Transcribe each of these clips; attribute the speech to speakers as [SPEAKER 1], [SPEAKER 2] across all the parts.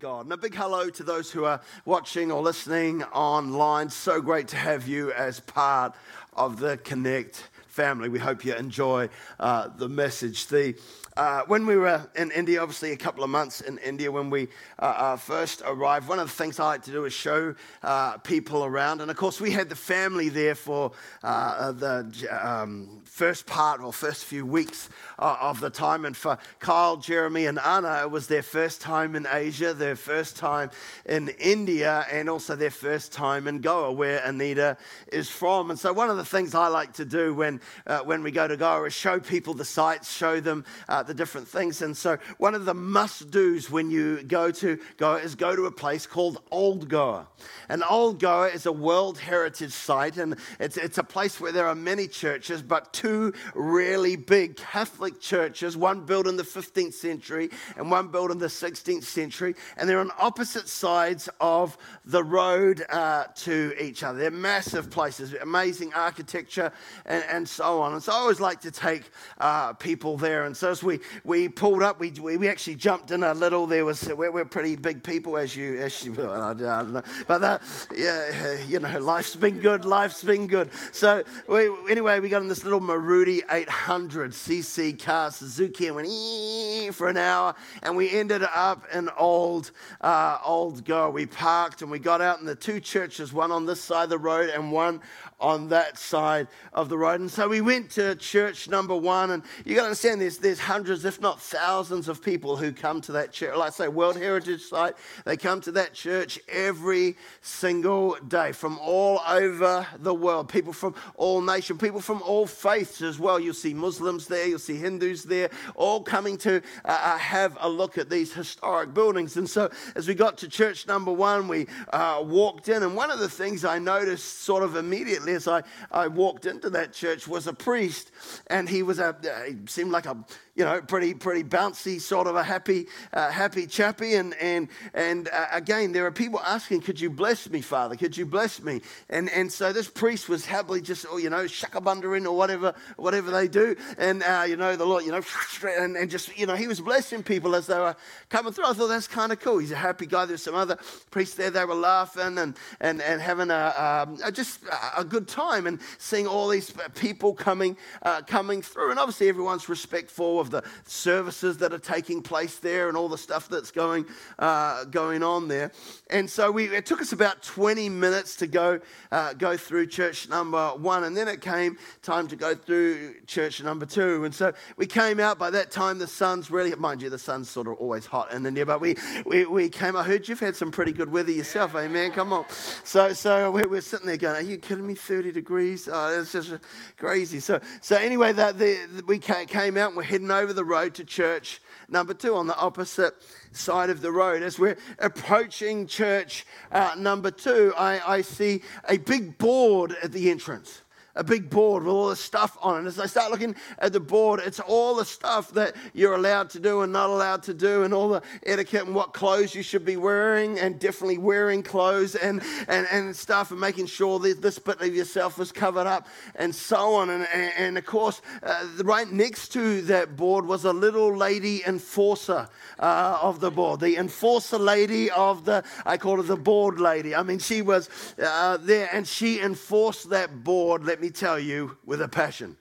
[SPEAKER 1] God. And a big hello to those who are watching or listening online. So great to have you as part of the Connect family. We hope you enjoy uh, the message. The uh, when we were in India, obviously a couple of months in India when we uh, uh, first arrived, one of the things I like to do is show uh, people around. And of course, we had the family there for uh, the um, first part or first few weeks of the time. And for Kyle, Jeremy, and Anna, it was their first time in Asia, their first time in India, and also their first time in Goa, where Anita is from. And so, one of the things I like to do when, when we go to Goa show people the sights, show them the different things. And so, one of the must do's when you go to Goa is go to a place called Old Goa. And Old Goa is a World Heritage Site, and it's, it's a place where there are many churches, but two really big Catholic churches, one built in the 15th century and one built in the 16th century. And they're on opposite sides of the road uh, to each other. They're massive places, amazing architecture, and, and so on. And so, I always like to take uh, people there. And so, as we we, pulled up. We, we actually jumped in a little. There was we're, we're pretty big people, as you as you. I don't know, but that, yeah, you know, life's been good. Life's been good. So we, anyway, we got in this little Maruti 800 cc car, Suzuki, and went for an hour, and we ended up in old uh, old Goa. We parked and we got out in the two churches, one on this side of the road and one on that side of the road. And so we went to church number one, and you got to understand there's, there's hundreds, if not thousands, of people who come to that church. Like I say, World Heritage Site, they come to that church every single day from all over the world. People from all nations, people from all faiths as well. You'll see Muslims there, you'll see Hindus there, all coming to uh, uh have a look at these historic buildings. And so as we got to church number one, we uh, walked in, and one of the things I noticed sort of immediately as I, I walked into that church was a priest, and he was a, he seemed like a you know, pretty pretty bouncy, sort of a happy uh, happy chappy. And and and uh, again, there are people asking, "Could you bless me, Father? Could you bless me?" And and so this priest was happily just, oh, you know, shakabundering or whatever whatever they do, and uh, you know the Lord, you know, and, and just you know he was blessing people as they were coming through. I thought that's kind of cool. He's a happy guy. There's some other priests there. They were laughing and and and having a, um, a just a good time and seeing all these people coming uh, coming through. And obviously everyone's respectful of the services that are taking place there and all the stuff that's going, uh, going on there. And so we, it took us about 20 minutes to go, uh, go through church number one. And then it came time to go through church number two. And so we came out. By that time, the sun's really, mind you, the sun's sort of always hot in India. But we, we, we came, I heard you've had some pretty good weather yourself, yeah. amen? Come on. So, so we're, we're, sitting there going, Are you kidding me? 30 degrees? Oh, it's just crazy. So, so anyway, that the, we came out and we're heading over the road to church number two on the opposite side of the road. As we're approaching church uh, number two, I, I see a big board at the entrance a big board with all the stuff on it. As I start looking at the board, it's all the stuff that you're allowed to do and not allowed to do, and all the etiquette and what clothes you should be wearing, and definitely wearing clothes and, and, and stuff, and making sure that this bit of yourself was covered up, and so on. And, and, and of course, uh, right next to that board was a little lady enforcer uh, of the board, the enforcer lady of the, I call her the board lady. I mean, she was uh, there and she enforced that board, let me tell you, with a passion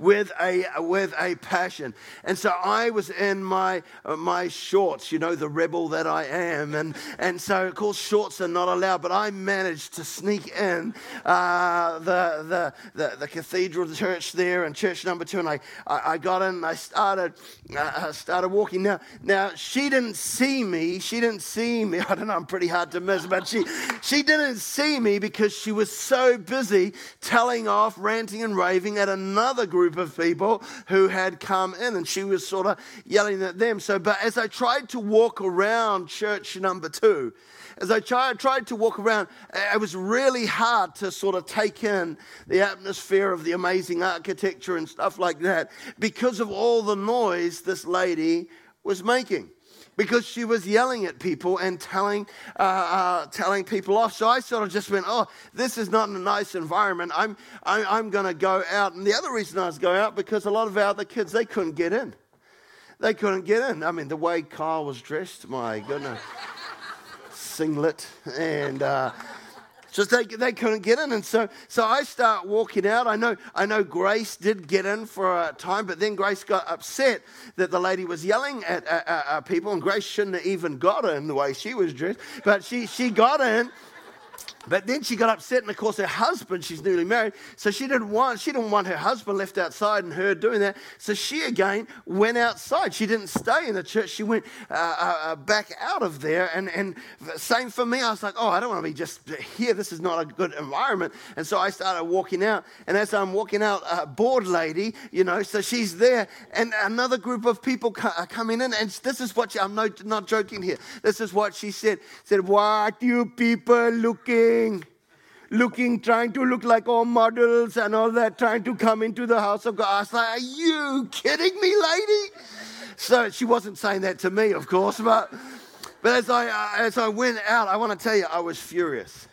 [SPEAKER 1] with a, with a passion. And so I was in my, uh, my shorts, you know, the rebel that I am. And, and so, of course, shorts are not allowed, but I managed to sneak in uh, the, the, the, the, cathedral church there and church number two. And I, I, I got in and I started, uh, started walking. Now, now, she didn't see me. She didn't see me. I don't know, I'm pretty hard to miss, but she, she didn't see me because she was so busy telling off, ranting and raving at another group group of people who had come in, and she was sort of yelling at them. So, but as I tried to walk around church number two, as I tried, tried to walk around, it was really hard to sort of take in the atmosphere of the amazing architecture and stuff like that because of all the noise this lady was making because she was yelling at people and telling, uh, uh, telling people off. So I sort of just went, oh, this is not a nice environment. I'm, I'm, I'm going to go out. And the other reason I was going out because a lot of our other kids, they couldn't get in. they couldn't get in. I mean, the way Kyle was dressed, my goodness. Singlet and. Uh, just they, they couldn't get in. And so, so I start walking out. I know, I know Grace did get in for a time, but then Grace got upset that the lady was yelling at people, and Grace shouldn't have even got in the way she was dressed. But she, she got in. But then she got upset, and of course her husband, she's newly married, so she didn't want she didn't want her husband left outside and her doing that. So she again went outside. She didn't stay in the church. She went uh, uh, uh back out of there. And and same for me. I was like, oh, I don't want to be just here. This is not a good environment. And so I started walking out. And as I'm walking out, a board lady, you know, so she's there, and another group of people are coming in. And this is what she, I'm not not joking here. This is what she said. Said, what you people looking looking, trying to look like all models and all that, trying to come into the house of God. I was like, Are you kidding me, lady? So she wasn't saying that to me, of course, but, but as, I, uh, as I went out, I want to tell you, I was furious.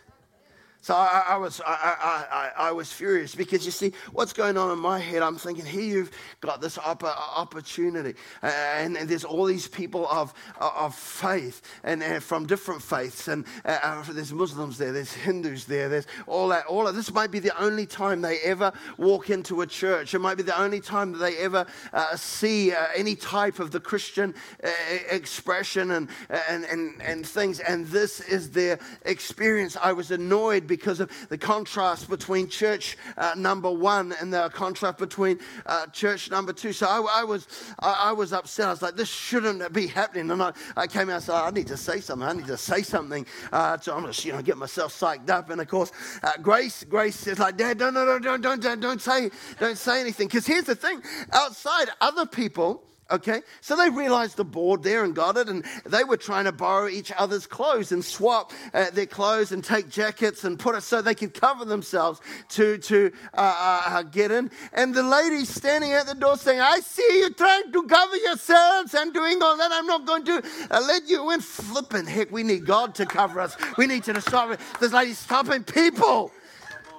[SPEAKER 1] So I, I was, I, I, I, was furious because you see, what's going on in my head? I'm thinking, here you've got this opportunity, and, and there's all these people of, of faith, and, and from different faiths, and uh, uh, there's Muslims there, there's Hindus there, there's all that. All this might be the only time they ever walk into a church. It might be the only time that they ever uh, see uh, any type of the Christian uh, expression and, and, and, and things, and this is their experience. I was annoyed because because of the contrast between church uh, number one and the contrast between uh, church number two. So I, I was, I, I, was upset. I was like, this shouldn't be happening. And I, I came out and said, I need to say something. I need to say something. Uh, so I'm going to, you know, get myself psyched up. And of course, uh, Grace, Grace says like, Dad, don't, no, don't, don't, don't, don't say, don't say anything. Because here's the thing: outside, other people Okay, so they realized the board there and got it, and they were trying to borrow each other's clothes and swap uh, their clothes and take jackets and put it so they could cover themselves to to uh, uh, uh, get in. And the lady standing at the door saying, "I see you trying to cover yourselves and doing all that. I'm not going to uh, let you in." Flipping heck, we need God to cover us. We need to stop it. This lady's stopping people.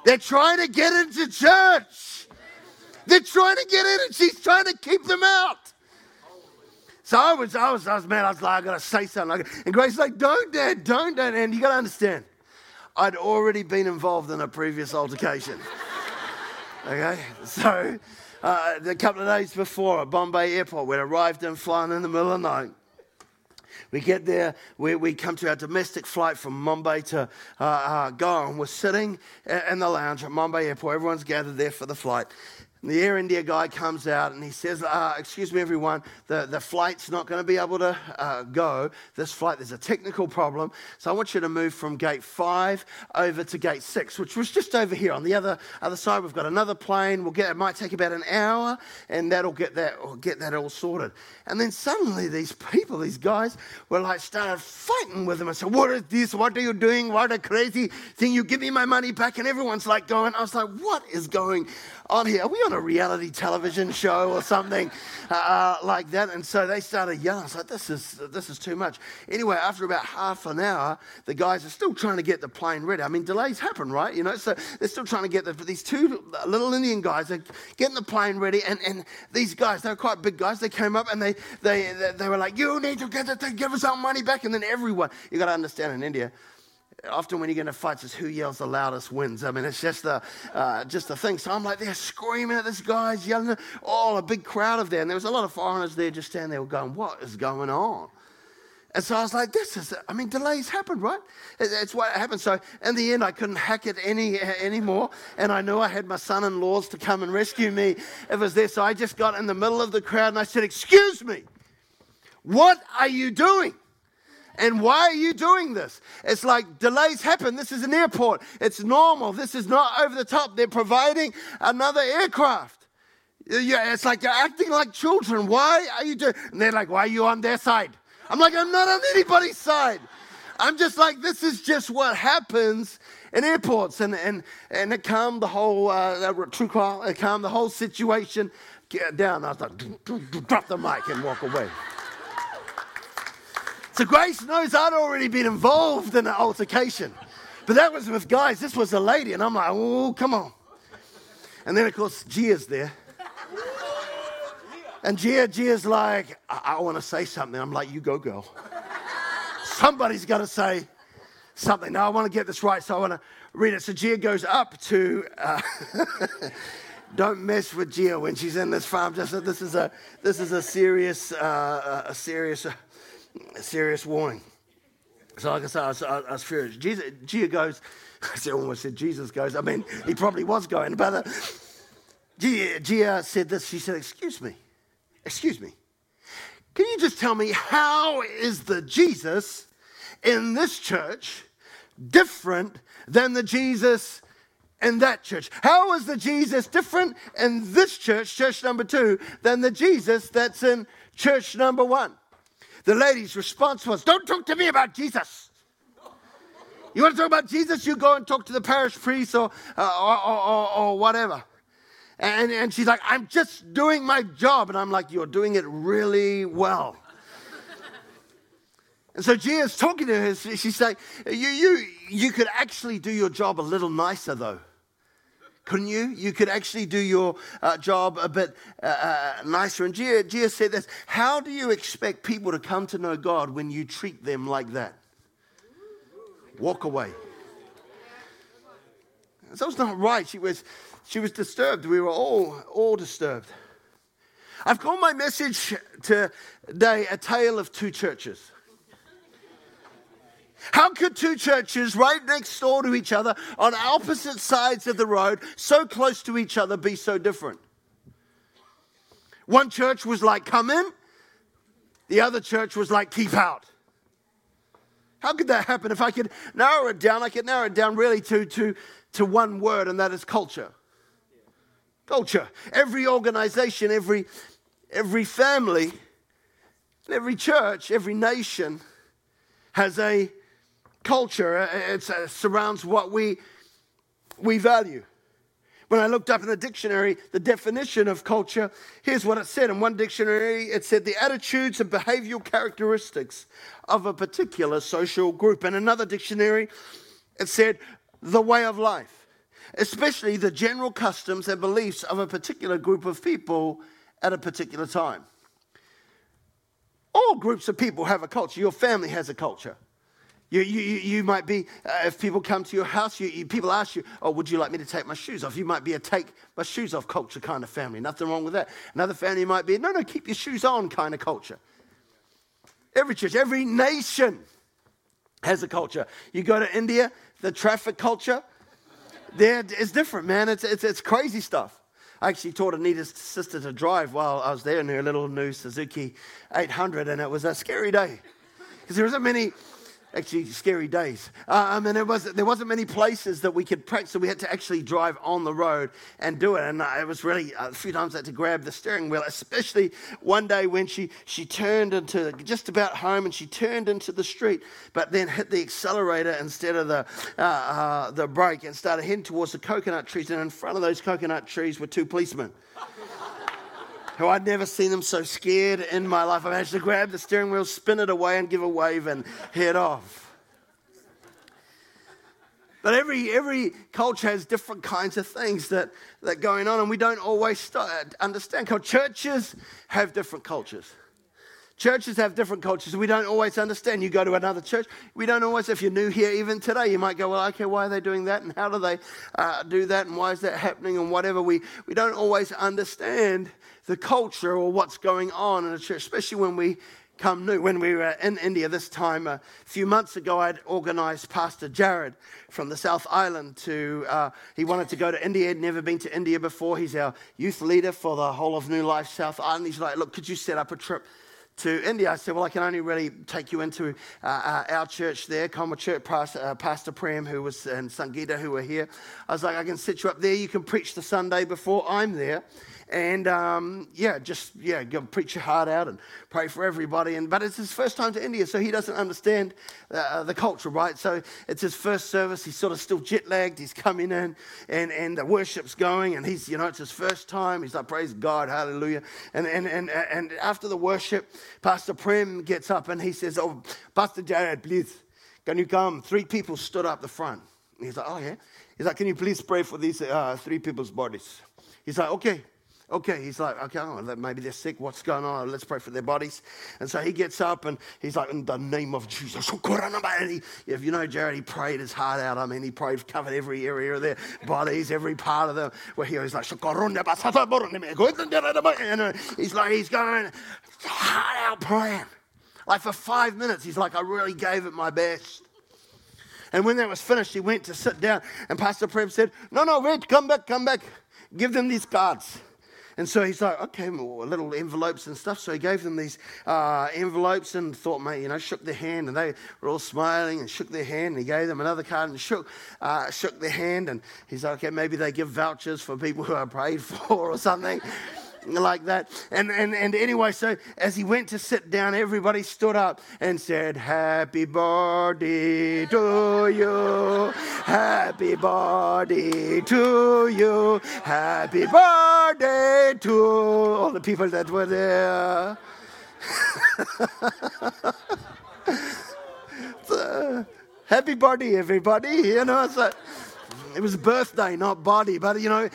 [SPEAKER 1] They're trying to get into church. They're trying to get in, and she's trying to keep them out. So I was, I was, I was, man, I was like, I gotta say something. And Grace Grace's like, don't, Dad, don't, Dad. And you gotta understand, I'd already been involved in a previous altercation. okay? So uh, a couple of days before at Bombay Airport, we'd arrived in flying in the middle of the night. We get there, we, we come to our domestic flight from Mumbai to uh, uh, Goa, and we're sitting in the lounge at Mumbai Airport. Everyone's gathered there for the flight. And the Air India guy comes out and he says, uh, Excuse me, everyone, the, the flight's not going to be able to uh, go. This flight, there's a technical problem. So I want you to move from gate five over to gate six, which was just over here on the other, other side. We've got another plane. We'll get, it might take about an hour and that'll get that, get that all sorted. And then suddenly these people, these guys, were like, started fighting with him. I said, What is this? What are you doing? What a crazy thing. You give me my money back. And everyone's like going, I was like, What is going on here? Are we a reality television show or something uh, uh, like that? And so they started yelling. I was like, this is, this is too much. Anyway, after about half an hour, the guys are still trying to get the plane ready. I mean, delays happen, right? You know, so they're still trying to get the, these two little Indian guys are getting the plane ready. And, and these guys, they're quite big guys. They came up and they, they, they were like, you need to get the thing, give us our money back. And then everyone, you got to understand in India, often when you get into fights, it's who yells the loudest wins. I mean, it's just a, uh, just a thing. So I'm like, they're screaming at this guy's yelling, all a big crowd of there. And there was a lot of foreigners there just standing there going, what is going on? And so I was like, this is, I mean, delays happen, right? It's what happened. So in the end, I couldn't hack it any anymore. And I knew I had my son in laws to come and rescue me if it was there. So I just got in the middle of the crowd and I said, Excuse me, what are you doing? And why are you doing this? It's like delays happen. This is an airport. It's normal. This is not over the top. They're providing another aircraft. Yeah, it's like you're acting like children. Why are you doing? And they're like, why are you on their side? I'm like, I'm not on anybody's side. I'm just like, this is just what happens in airports. And, and, and it calmed the whole, uh, true call, it calmed the whole situation down. I was like, drop the mic and walk away. So Grace knows I'd already been involved in an altercation. But that was with guys. This was a lady. And I'm like, oh, come on. And then, of course, Gia's there. And Gia, Gia's like, I, I want to say something. I'm like, you go, girl. Somebody's got to say something. Now, I want to get this right, so I want to read it. So Gia goes up to, uh, don't mess with Gia when she's in this farm. Just this is a this is a serious uh, a serious a serious warning. So like I said, I was, I was furious. Jesus, Gia goes. I almost said Jesus goes. I mean, he probably was going, but uh, Gia, Gia said this. She said, "Excuse me, excuse me. Can you just tell me how is the Jesus in this church different than the Jesus in that church? How is the Jesus different in this church, church number two, than the Jesus that's in church number one? The lady's response was, Don't talk to me about Jesus. You want to talk about Jesus? You go and talk to the parish priest or, uh, or, or, or, whatever. And, and she's like, I'm just doing my job. And I'm like, You're doing it really well. and so Gia's talking to her. She's like, you, you, you could actually do your job a little nicer, though. Couldn't you? You could actually do your uh, job a bit uh, uh, nicer. And Gia, Gia said this How do you expect people to come to know God when you treat them like that? Walk away. That was not right. She was she was disturbed. We were all, all disturbed. I've called my message today a tale of two churches. How could two churches right next door to each other on opposite sides of the road, so close to each other, be so different? One church was like, come in, the other church was like, keep out. How could that happen? If I could narrow it down, I could narrow it down really to, to, to one word, and that is culture culture. Every organization, every, every family, every church, every nation has a culture. It uh, surrounds what we, we value. When I looked up in the dictionary the definition of culture, here's what it said. In one dictionary, it said the attitudes and behavioral characteristics of a particular social group. In another dictionary, it said the way of life especially the general customs and beliefs of a particular group of people at a particular time. All groups of people have a culture. Your family has a culture. You, you, you might be, uh, if people come to your house, you, you, people ask you, Oh, would you like me to take my shoes off? You might be a take my shoes off culture kind of family. Nothing wrong with that. Another family might be, No, no, keep your shoes on kind of culture. Every church, every nation has a culture. You go to India, the traffic culture, there is different, man. It's, it's, it's crazy stuff. I actually taught Anita's sister to drive while I was there in her little new Suzuki 800, and it was a scary day because there wasn't many actually scary days. Um, and it was, there wasn't many places that we could practice, so we had to actually drive on the road and do it. And uh, it was really, uh, a few times I had to grab the steering wheel, especially one day when she, she turned into just about home and she turned into the street, but then hit the accelerator instead of the, uh, uh, the brake and started heading towards the coconut trees. And in front of those coconut trees were two policemen who I'd never seen them so scared in my life. I managed to grab the steering wheel, spin it away, and give a wave and head off. But every, every culture has different kinds of things that, that going on, and we don't always start, understand. Churches have different cultures. Churches have different cultures. We don't always understand. You go to another church, we don't always, if you're new here even today, you might go, well, okay, why are they doing that? And how do they uh, do that? And why is that happening? And whatever. We, we don't always understand the culture or what's going on in a church, especially when we come new. When we were in India this time, a few months ago, I'd organized Pastor Jared from the South Island to, uh, he wanted to go to India, he'd never been to India before. He's our youth leader for the whole of New Life South Island. He's like, look, could you set up a trip? to India, I said, Well, I can only really take you into uh, uh, our church there, Common Church, Pastor, uh, Pastor Prem, who was, and Sangita, who were here. I was like, I can set you up there. You can preach the Sunday before I'm there and um, yeah, just yeah, go preach your heart out and pray for everybody. And but it's his first time to India, so he doesn't understand uh, the culture, right? So it's his first service. He's sort of still jet lagged. He's coming in, and and the worship's going, and he's you know it's his first time. He's like praise God, hallelujah. And and and and after the worship, Pastor Prem gets up and he says, "Oh, Pastor Jared, please, can you come?" Three people stood up the front. he's like, "Oh yeah." He's like, "Can you please pray for these uh, three people's bodies?" He's like, "Okay." Okay, he's like, okay, oh, maybe they're sick. What's going on? Let's pray for their bodies. And so he gets up and he's like, in the name of Jesus. And he, if you know Jared, he prayed his heart out. I mean, he prayed, covered every area of their bodies, every part of them. Where he was like, and he's like, he's going heart out praying. Like for five minutes, he's like, I really gave it my best. And when that was finished, he went to sit down, and Pastor Prem said, No, no, wait, come back, come back. Give them these cards. And so he's like, okay, well, little envelopes and stuff. So he gave them these uh, envelopes and thought, mate, you know, shook their hand. And they were all smiling and shook their hand. And he gave them another card and shook, uh, shook their hand. And he's like, okay, maybe they give vouchers for people who are prayed for or something like that. And, and, and anyway, so as he went to sit down, everybody stood up and said, Happy birthday to you. Happy birthday to you. Happy birthday to all the people that were there. happy birthday, everybody. You know, so it was birthday, not body. But you know,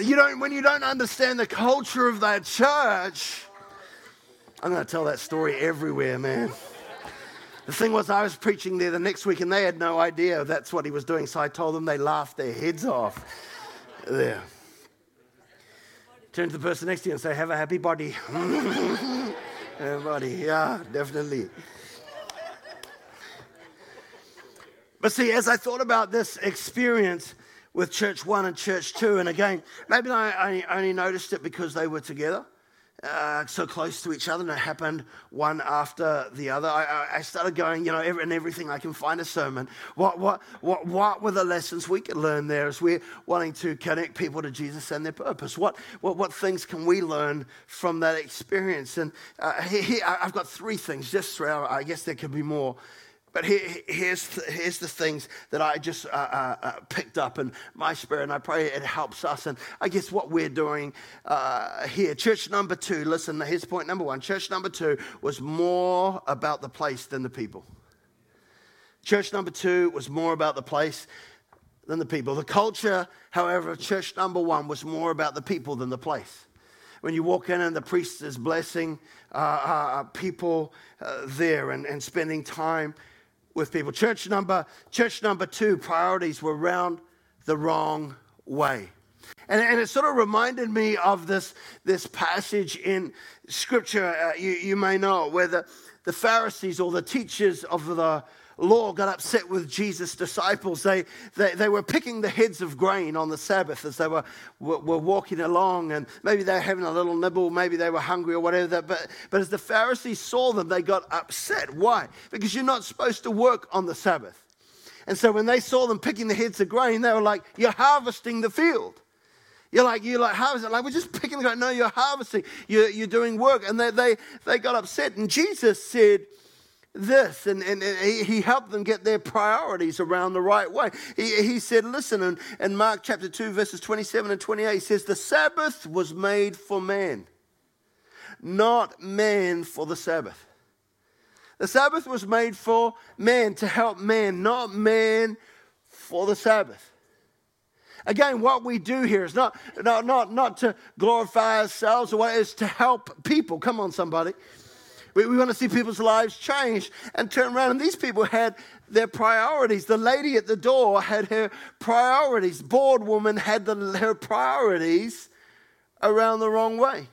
[SPEAKER 1] you don't when you don't understand the culture of that church. I'm going to tell that story everywhere, man. The thing was, I was preaching there the next week, and they had no idea that's what he was doing. So I told them they laughed their heads off. There. Turn to the person next to you and say, "Have a happy body." Everybody, yeah, definitely. But see, as I thought about this experience with Church One and Church Two, and again, maybe I only noticed it because they were together. Uh, so close to each other, and it happened one after the other. I, I started going, you know, every, and everything I can find a sermon. What, what, what, what were the lessons we could learn there as we're wanting to connect people to Jesus and their purpose? What, what, what things can we learn from that experience? And uh, here, I've got three things, just three. I guess there could be more. But here, here's, the, here's the things that I just uh, uh, uh, picked up in my spirit, and I pray it helps us. And I guess what we're doing uh, here, church number two, listen, here's point number one. Church number two was more about the place than the people. Church number two was more about the place than the people. The culture, however, of church number one was more about the people than the place when you walk in and the priest is blessing uh, uh, people uh, there and, and spending time with people. Church number, church number two, priorities were round the wrong way. And, and it sort of reminded me of this, this passage in Scripture, uh, you, you may know, where the, the Pharisees or the teachers of the law got upset with Jesus' disciples. They, they, they were picking the heads of grain on the Sabbath as they were, were, were, walking along, and maybe they were having a little nibble, maybe they were hungry or whatever. But, but as the Pharisees saw them, they got upset. Why? Because you're not supposed to work on the Sabbath. And so when they saw them picking the heads of grain, they were like, You're harvesting the field. You're like, you're like harvesting. Like, we're just picking the grain. No, you're harvesting. You're, you're doing work. And they, they, they got upset. And Jesus said, this and, and, and, he helped them get their priorities around the right way. He, he said, listen, in, in Mark chapter 2, verses 27 and 28, he says, The Sabbath was made for man, not man for the Sabbath. The Sabbath was made for man, to help man, not man for the Sabbath. Again, what we do here is not, not, not, not to glorify ourselves what, is to help people. Come on, somebody. We, we want to see people's lives change and turn around. And these people had their priorities. The lady at the door had her priorities. Bored woman had the, her priorities around the wrong way.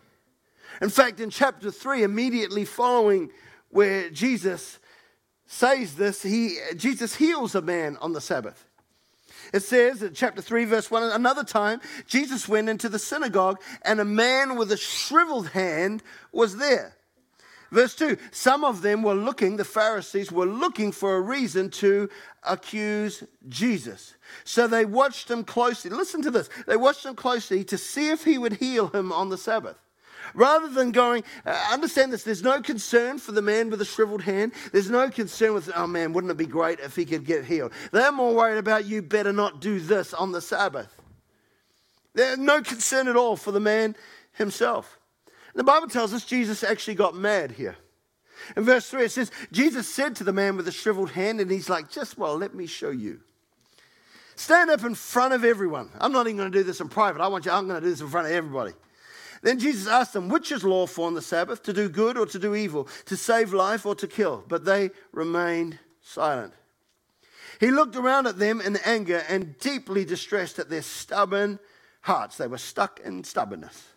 [SPEAKER 1] In fact, in chapter 3, immediately following where Jesus says this, he, Jesus heals a man on the Sabbath. It says in chapter 3, verse 1 another time, Jesus went into the synagogue, and a man with a shriveled hand was there. Verse 2 Some of them were looking, the Pharisees were looking for a reason to accuse Jesus. So they watched him closely. Listen to this. They watched him closely to see if he would heal him on the Sabbath. Rather than going, uh, understand this, there's no concern for the man with the shriveled hand. There's no concern with, oh man, wouldn't it be great if he could get healed? They're more worried about you better not do this on the Sabbath. There's no concern at all for the man himself. The Bible tells us Jesus actually got mad here. In verse 3, it says, Jesus said to the man with the shriveled hand, and he's like, just, well, let me show you. Stand up in front of everyone. I'm not even going to do this in private. I want you, I'm going to do this in front of everybody. Then Jesus asked them, Which is lawful on the Sabbath, to do good or to do evil, to save life or to kill? But they remained silent. He looked around at them in anger and deeply distressed at their stubborn hearts. They were stuck in stubbornness.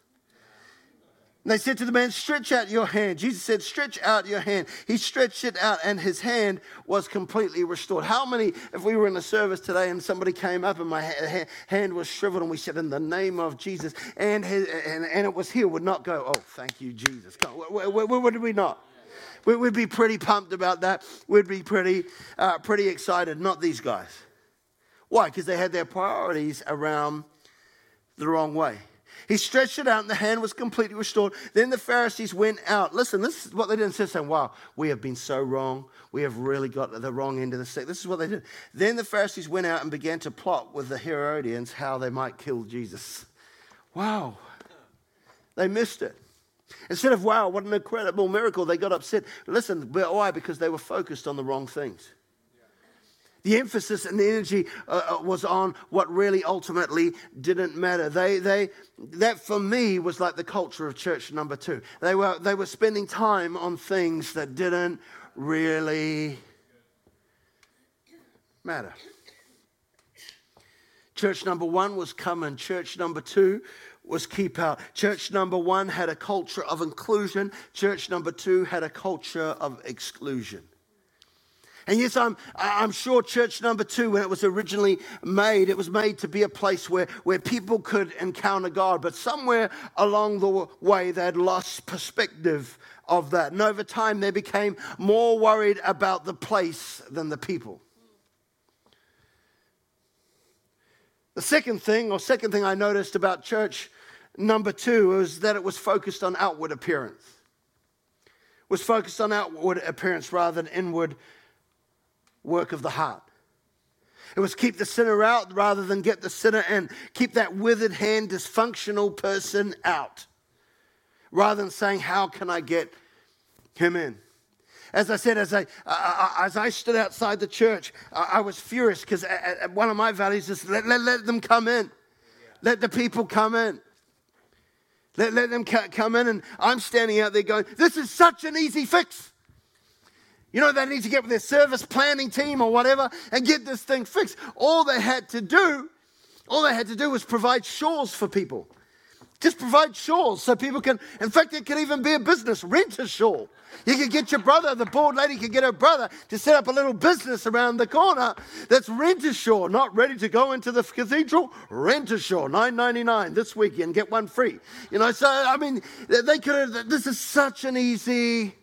[SPEAKER 1] And they said to the man, Stretch out your hand. Jesus said, Stretch out your hand. He stretched it out, and his hand was completely restored. How many, if we were in a service today and somebody came up and my hand was shriveled, and we said, In the name of Jesus, and, his, and, and it was healed, would not go, Oh, thank you, Jesus. Would we not? We'd be pretty pumped about that. We'd be pretty, uh, pretty excited. Not these guys. Why? Because they had their priorities around the wrong way. He stretched it out and the hand was completely restored. Then the Pharisees went out. Listen, this is what they did instead of saying, Wow, we have been so wrong. We have really got the wrong end of the stick. This is what they did. Then the Pharisees went out and began to plot with the Herodians how they might kill Jesus. Wow. They missed it. Instead of, wow, what an incredible miracle, they got upset. Listen, why? Because they were focused on the wrong things. The emphasis and the energy uh, uh, was on what really ultimately didn't matter. They, they, that for me was like the culture of church number two. They were, they were spending time on things that didn't really matter. Church number one was come, and church number two was keep out. Church number one had a culture of inclusion, church number two had a culture of exclusion. And yes, I'm, I'm sure church number two, when it was originally made, it was made to be a place where, where people could encounter God. But somewhere along the way, they had lost perspective of that. And over time, they became more worried about the place than the people. The second thing, or second thing I noticed about church number two, was that it was focused on outward appearance. It was focused on outward appearance rather than inward work of the heart. It was keep the sinner out rather than get the sinner in. Keep that withered hand, dysfunctional person out rather than saying, How can I get him in? As I said, as I, uh, as I stood outside the church, I, was furious because one of my values is let, let, let them come in. Let the people come in. Let, let them come in. And I'm standing out there going, This is such an easy fix. You know, they need to get with their service planning team or whatever and get this thing fixed. All they had to do, all they had to do was provide shawls for people. Just provide shawls so people can, in fact, it could even be a business, rent a shawl. You could get your brother, the board lady could get her brother to set up a little business around the corner that's rent a shawl, not ready to go into the cathedral, rent a shawl, nine ninety nine this weekend, get one free. You know, so I mean, they could have, this is such an easy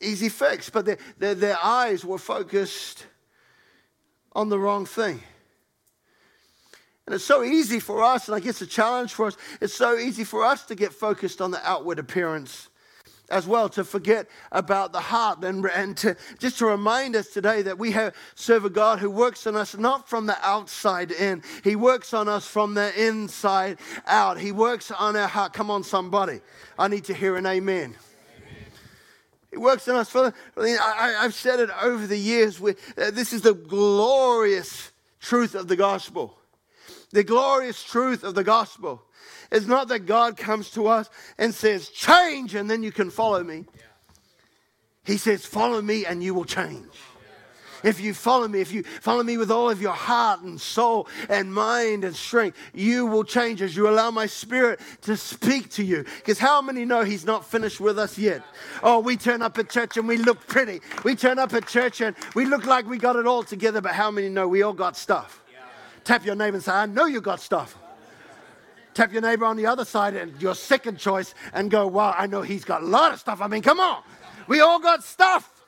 [SPEAKER 1] easy fix, but their, their, their eyes were focused on the wrong thing. And it's so easy for us, and I guess a challenge for us, it's so easy for us to get focused on the outward appearance as well, to forget about the heart and, and to just to remind us today that we have serve a God who works on us not from the outside in. He works on us from the inside out. He works on our heart. Come on, somebody. I need to hear an amen. It works in us. For, I, have said it over the years. We, uh, this is the glorious truth of the gospel. The glorious truth of the gospel is not that God comes to us and says, change, and then you can follow me. He says, follow me and you will change. If you follow me, if you follow me with all of your heart and soul and mind and strength, you will change as you allow my spirit to speak to you. Because how many know he's not finished with us yet? Oh, we turn up at church and we look pretty. We turn up at church and we look like we got it all together, but how many know we all got stuff? Tap your neighbor and say, I know you got stuff. Tap your neighbor on the other side and your second choice and go, Wow, I know he's got a lot of stuff. I mean, come on. We all got stuff.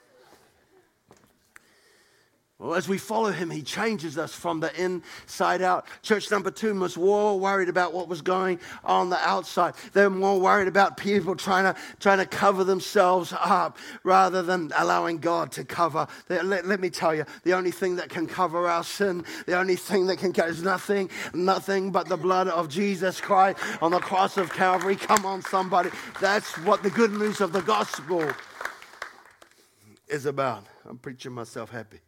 [SPEAKER 1] Well, as we follow him, he changes us from the inside out. Church number two was more worried about what was going on the outside. They're more worried about people trying to, trying to cover themselves up rather than allowing God to cover. Let, let me tell you, the only thing that can cover our sin, the only thing that can cover is nothing, nothing but the blood of Jesus Christ on the cross of Calvary. Come on, somebody. That's what the good news of the gospel is about. I'm preaching myself happy.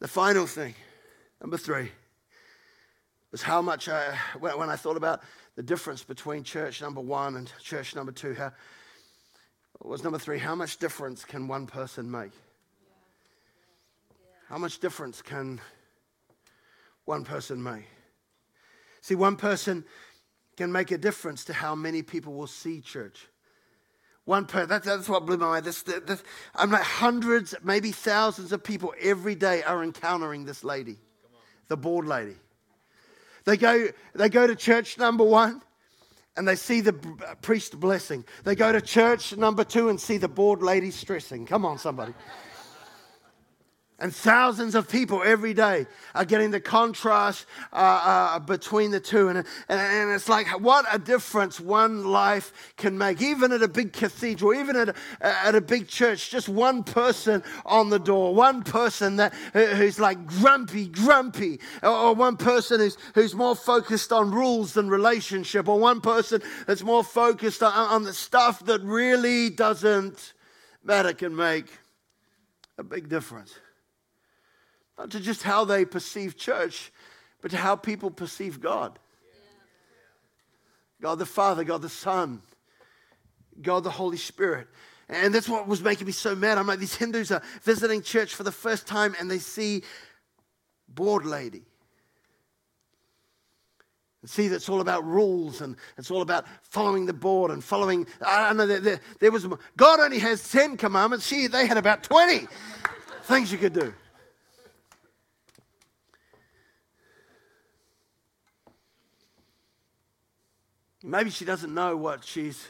[SPEAKER 1] The final thing, number three, was how much I, when I thought about the difference between church number one and church number two, how, was number three, how much difference can one person make? How much difference can one person make? See, one person can make a difference to how many people will see church. One person, that's, that's what blew my mind. This, this, I'm like hundreds, maybe thousands of people every day are encountering this lady, the board lady. They go, they go to church number one and they see the priest blessing. They go to church number two and see the bored lady stressing. Come on, somebody. And thousands of people every day are getting the contrast uh, uh, between the two. And, and, and, it's like what a difference one life can make. Even at a big cathedral, even at a, at a big church, just one person on the door, one person that, who's like grumpy, grumpy, or, or one person who's, who's more focused on rules than relationship, or one person that's more focused on, on the stuff that really doesn't matter can make a big difference. Not to just how they perceive church, but to how people perceive God. God the Father, God the Son, God the Holy Spirit. And that's what was making me so mad. I'm like, these Hindus are visiting church for the first time and they see board lady. And see, that's all about rules and it's all about following the board and following. I know, there, there, there was, God only has 10 commandments. She, they had about 20 things you could do. Maybe she doesn't know what she's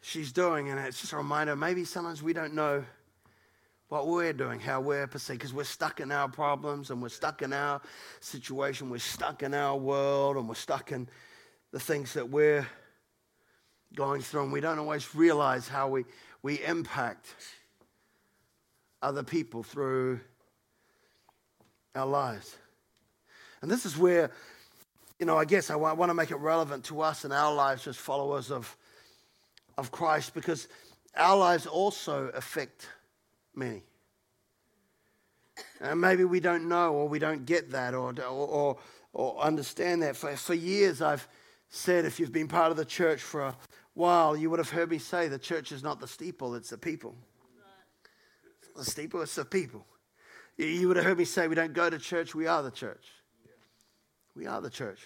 [SPEAKER 1] she's doing, and it's just a reminder. Maybe sometimes we don't know what we're doing, how we're perceived, because we're stuck in our problems and we're stuck in our situation, we're stuck in our world, and we're stuck in the things that we're going through, and we don't always realize how we, we impact other people through our lives. And this is where you know, I guess I want to make it relevant to us and our lives as followers of, of Christ because our lives also affect many. And maybe we don't know or we don't get that or, or, or, understand that. For, for years, I've said if you've been part of the church for a while, you would have heard me say the church is not the steeple, it's the people. It's the steeple, it's the people. You would have heard me say we don't go to church, we are the church. We are the church.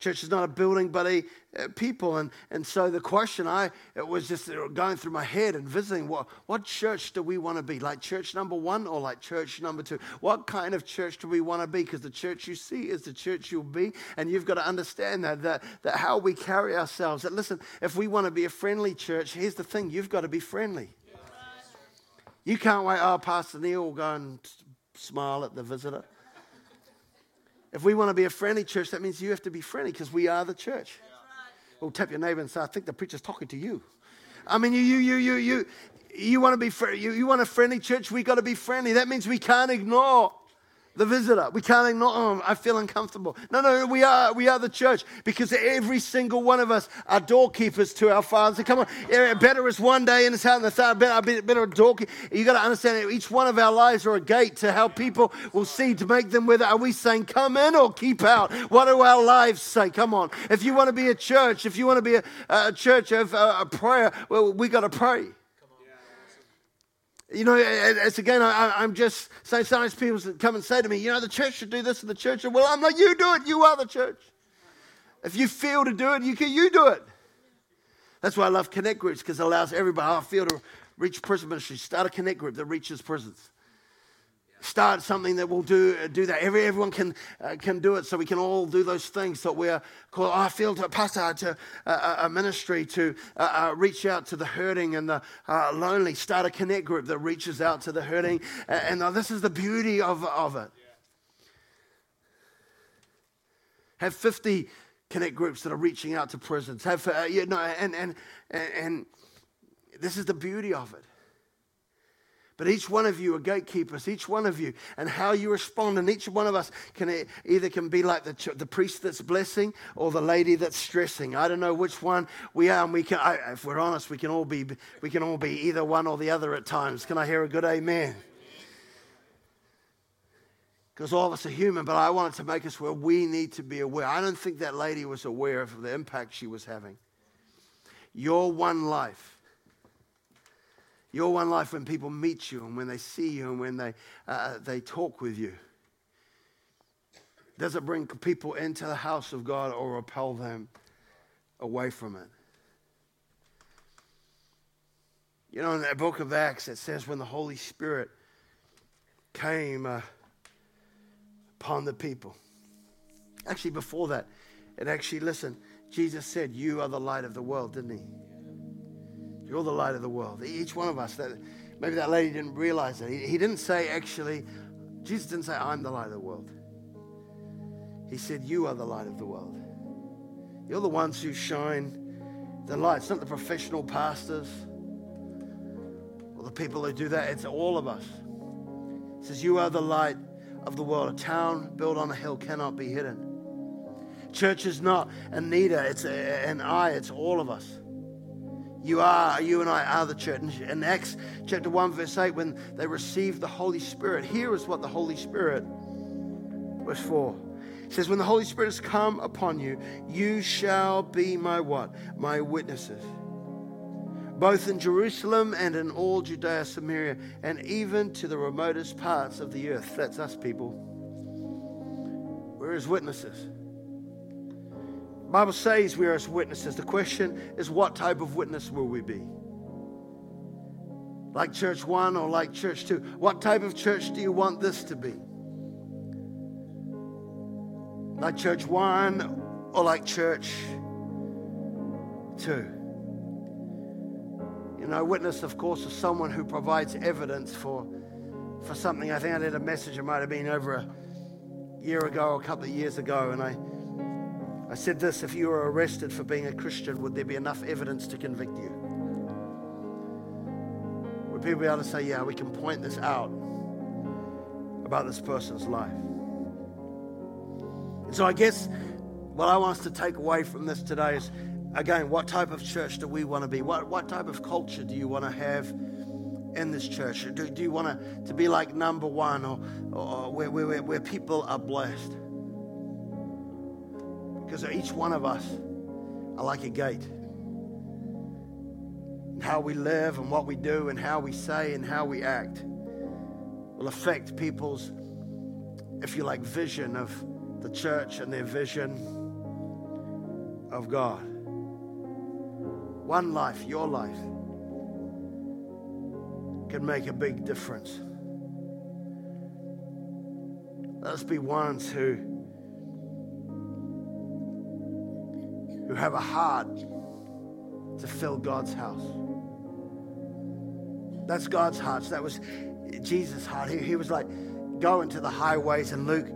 [SPEAKER 1] Church is not a building, but a, a, people. And, and so the question I, it was just going through my head and visiting what, what church do we want to be? Like church number one or like church number two? What kind of church do we want to be? Because the church you see is the church you'll be. And you've got to understand that, that, that how we carry ourselves. That listen, if we want to be a friendly church, here's the thing you've got to be friendly. You can't wait, oh, Pastor Neil will go and smile at the visitor. If we want to be a friendly church, that means you have to be friendly because we are the church. Right. Well, tap your neighbor and say, I think the preacher's talking to you. I mean, you, you, you, you, you, you want to be, fr- you, you want a friendly church, we got to be friendly. That means we can't ignore the visitor. We can't ignore, oh, I feel uncomfortable. No, no, we are, we are the church because every single one of us are doorkeepers to our Father. So come on, better is one day in His house and the third, better, better a doorkeeper. You got to understand that each one of our lives are a gate to how people will see to make them whether are we saying come in or keep out? What do our lives say? Come on. If you want to be a church, if you want to be a, a church of uh, a prayer, well, we got to pray. You know, it's again, I, am just saying, sometimes people come and say to me, you know, the church should do this and the church should, well, I'm like, you do it. You are the church. If you feel to do it, you can, you do it. That's why I love connect groups because it allows everybody, I feel to reach prison ministry. Start a connect group that reaches prisons start something that will do, do that. Every, everyone can, uh, can do it, so we can all do those things that we're called. Oh, I feel to a pastor to uh, a ministry to uh, uh, reach out to the hurting and the uh, lonely. Start a connect group that reaches out to the hurting, and, and this is the beauty of, of it. Have 50 connect groups that are reaching out to prisons. Have uh, you know, and and and this is the beauty of it. But each one of you are gatekeepers, each one of you, and how you respond. And each one of us can either can be like the, the priest that's blessing or the lady that's stressing. I don't know which one we are, and we can. I, if we're honest, we can all be we can all be either one or the other at times. Can I hear a good amen? because all of us are human, but I wanted to make us where we need to be aware. I don't think that lady was aware of the impact she was having. Your one life. Your one life when people meet you and when they see you and when they, uh, they talk with you. Does it bring people into the house of God or repel them away from it? You know, in the book of Acts, it says when the Holy Spirit came uh, upon the people. Actually, before that, it actually, listen, Jesus said, You are the light of the world, didn't he? You're the light of the world. Each one of us, that maybe that lady didn't realize that. He, he didn't say, actually, Jesus didn't say, I'm the light of the world. He said, You are the light of the world. You're the ones who shine the light. It's not the professional pastors or the people who do that, it's all of us. Says, You are the light of the world. A town built on a hill cannot be hidden. Church is not Anita, it's an I, it's all of us. You are, you and I are the church. In Acts chapter 1, verse 8, when they received the Holy Spirit, here is what the Holy Spirit was for. It says, When the Holy Spirit has come upon you, you shall be my what? My witnesses both in Jerusalem and in all Judea, Samaria, and even to the remotest parts of the earth. That's us, people. We're his witnesses. Bible says we're his witnesses. The question is, what type of witness will we be? Like church one or like church two? What type of church do you want this to be? Like church one or like church two? You know, witness, of course, is someone who provides evidence for, for something. I think I did a message, it might have been over a year ago or a couple of years ago, and I, I said this if you were arrested for being a Christian, would there be enough evidence to convict you? Would people be able to say, yeah, we can point this out about this person's life? And so I guess what I want us to take away from this today is Again, what type of church do we want to be? What, what type of culture do you want to have in this church? Do, do you want to, to be like number one or, or where, where, where people are blessed? Because each one of us are like a gate. How we live and what we do and how we say and how we act will affect people's, if you like, vision of the church and their vision of God. One life, your life, can make a big difference. Let us be ones who, who have a heart to fill God's house. That's God's heart. That was Jesus' heart. He, he was like, go into the highways. And Luke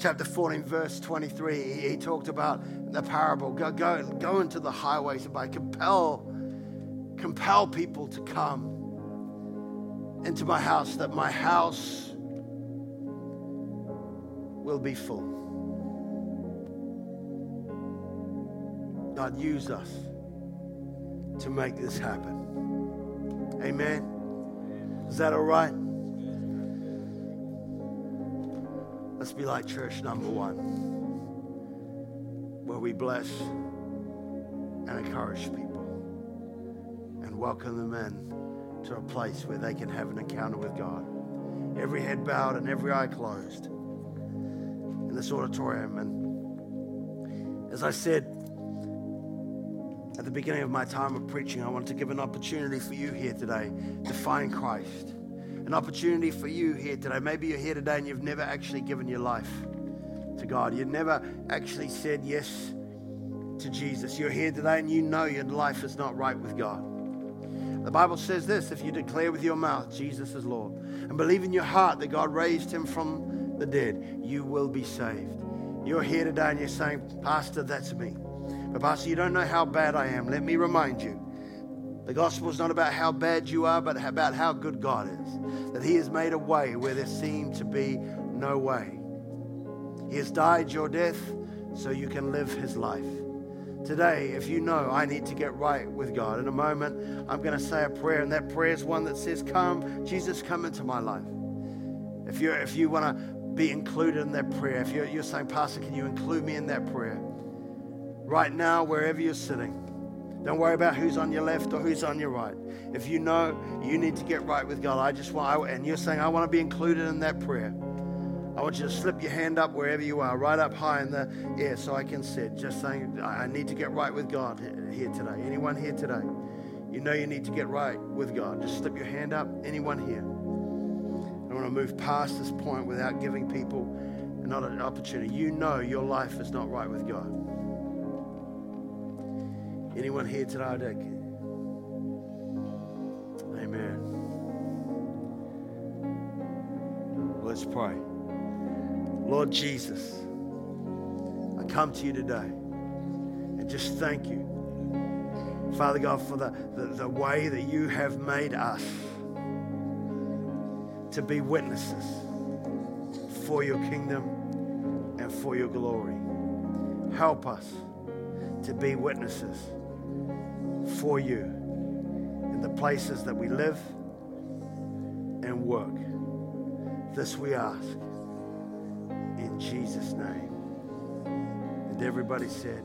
[SPEAKER 1] chapter 14, verse 23, he, he talked about the parable. Go, go, go into the highways and by compel, compel people to come into my house, that my house will be full. God, use us to make this happen. Amen. Is that all right? Let's be like church number one where we bless and encourage people and welcome them in to a place where they can have an encounter with God. Every head bowed and every eye closed in this auditorium. And as I said at the beginning of my time of preaching, I want to give an opportunity for you here today to find Christ. An opportunity for you here today. Maybe you're here today and you've never actually given your life to God. You've never actually said yes to Jesus. You're here today and you know your life is not right with God. The Bible says this if you declare with your mouth Jesus is Lord and believe in your heart that God raised him from the dead, you will be saved. You're here today and you're saying, Pastor, that's me. But, Pastor, you don't know how bad I am. Let me remind you the gospel is not about how bad you are, but about how good God is. That He has made a way where there seemed to be no way. He has died your death so you can live his life. Today, if you know I need to get right with God, in a moment, I'm going to say a prayer, and that prayer is one that says, Come, Jesus, come into my life. If, you if you want to be included in that prayer. If you're, you're saying, Pastor, can you include me in that prayer? Right now, wherever you're sitting, don't worry about who's on your left or who's on your right. If you know you need to get right with God, I just want, and you're saying, I want to be included in that prayer. I want you to slip your hand up wherever you are, right up high in the air so I can see it. Just saying, I need to get right with God here today. Anyone here today? You know you need to get right with God. Just slip your hand up. Anyone here? I want to move past this point without giving people another opportunity. You know your life is not right with God. Anyone here today? Amen. Let's pray. Lord Jesus, I come to you today and just thank you, Father God, for the, the, the way that you have made us to be witnesses for your kingdom and for your glory. Help us to be witnesses for you in the places that we live and work. This we ask in Jesus' name. And everybody said,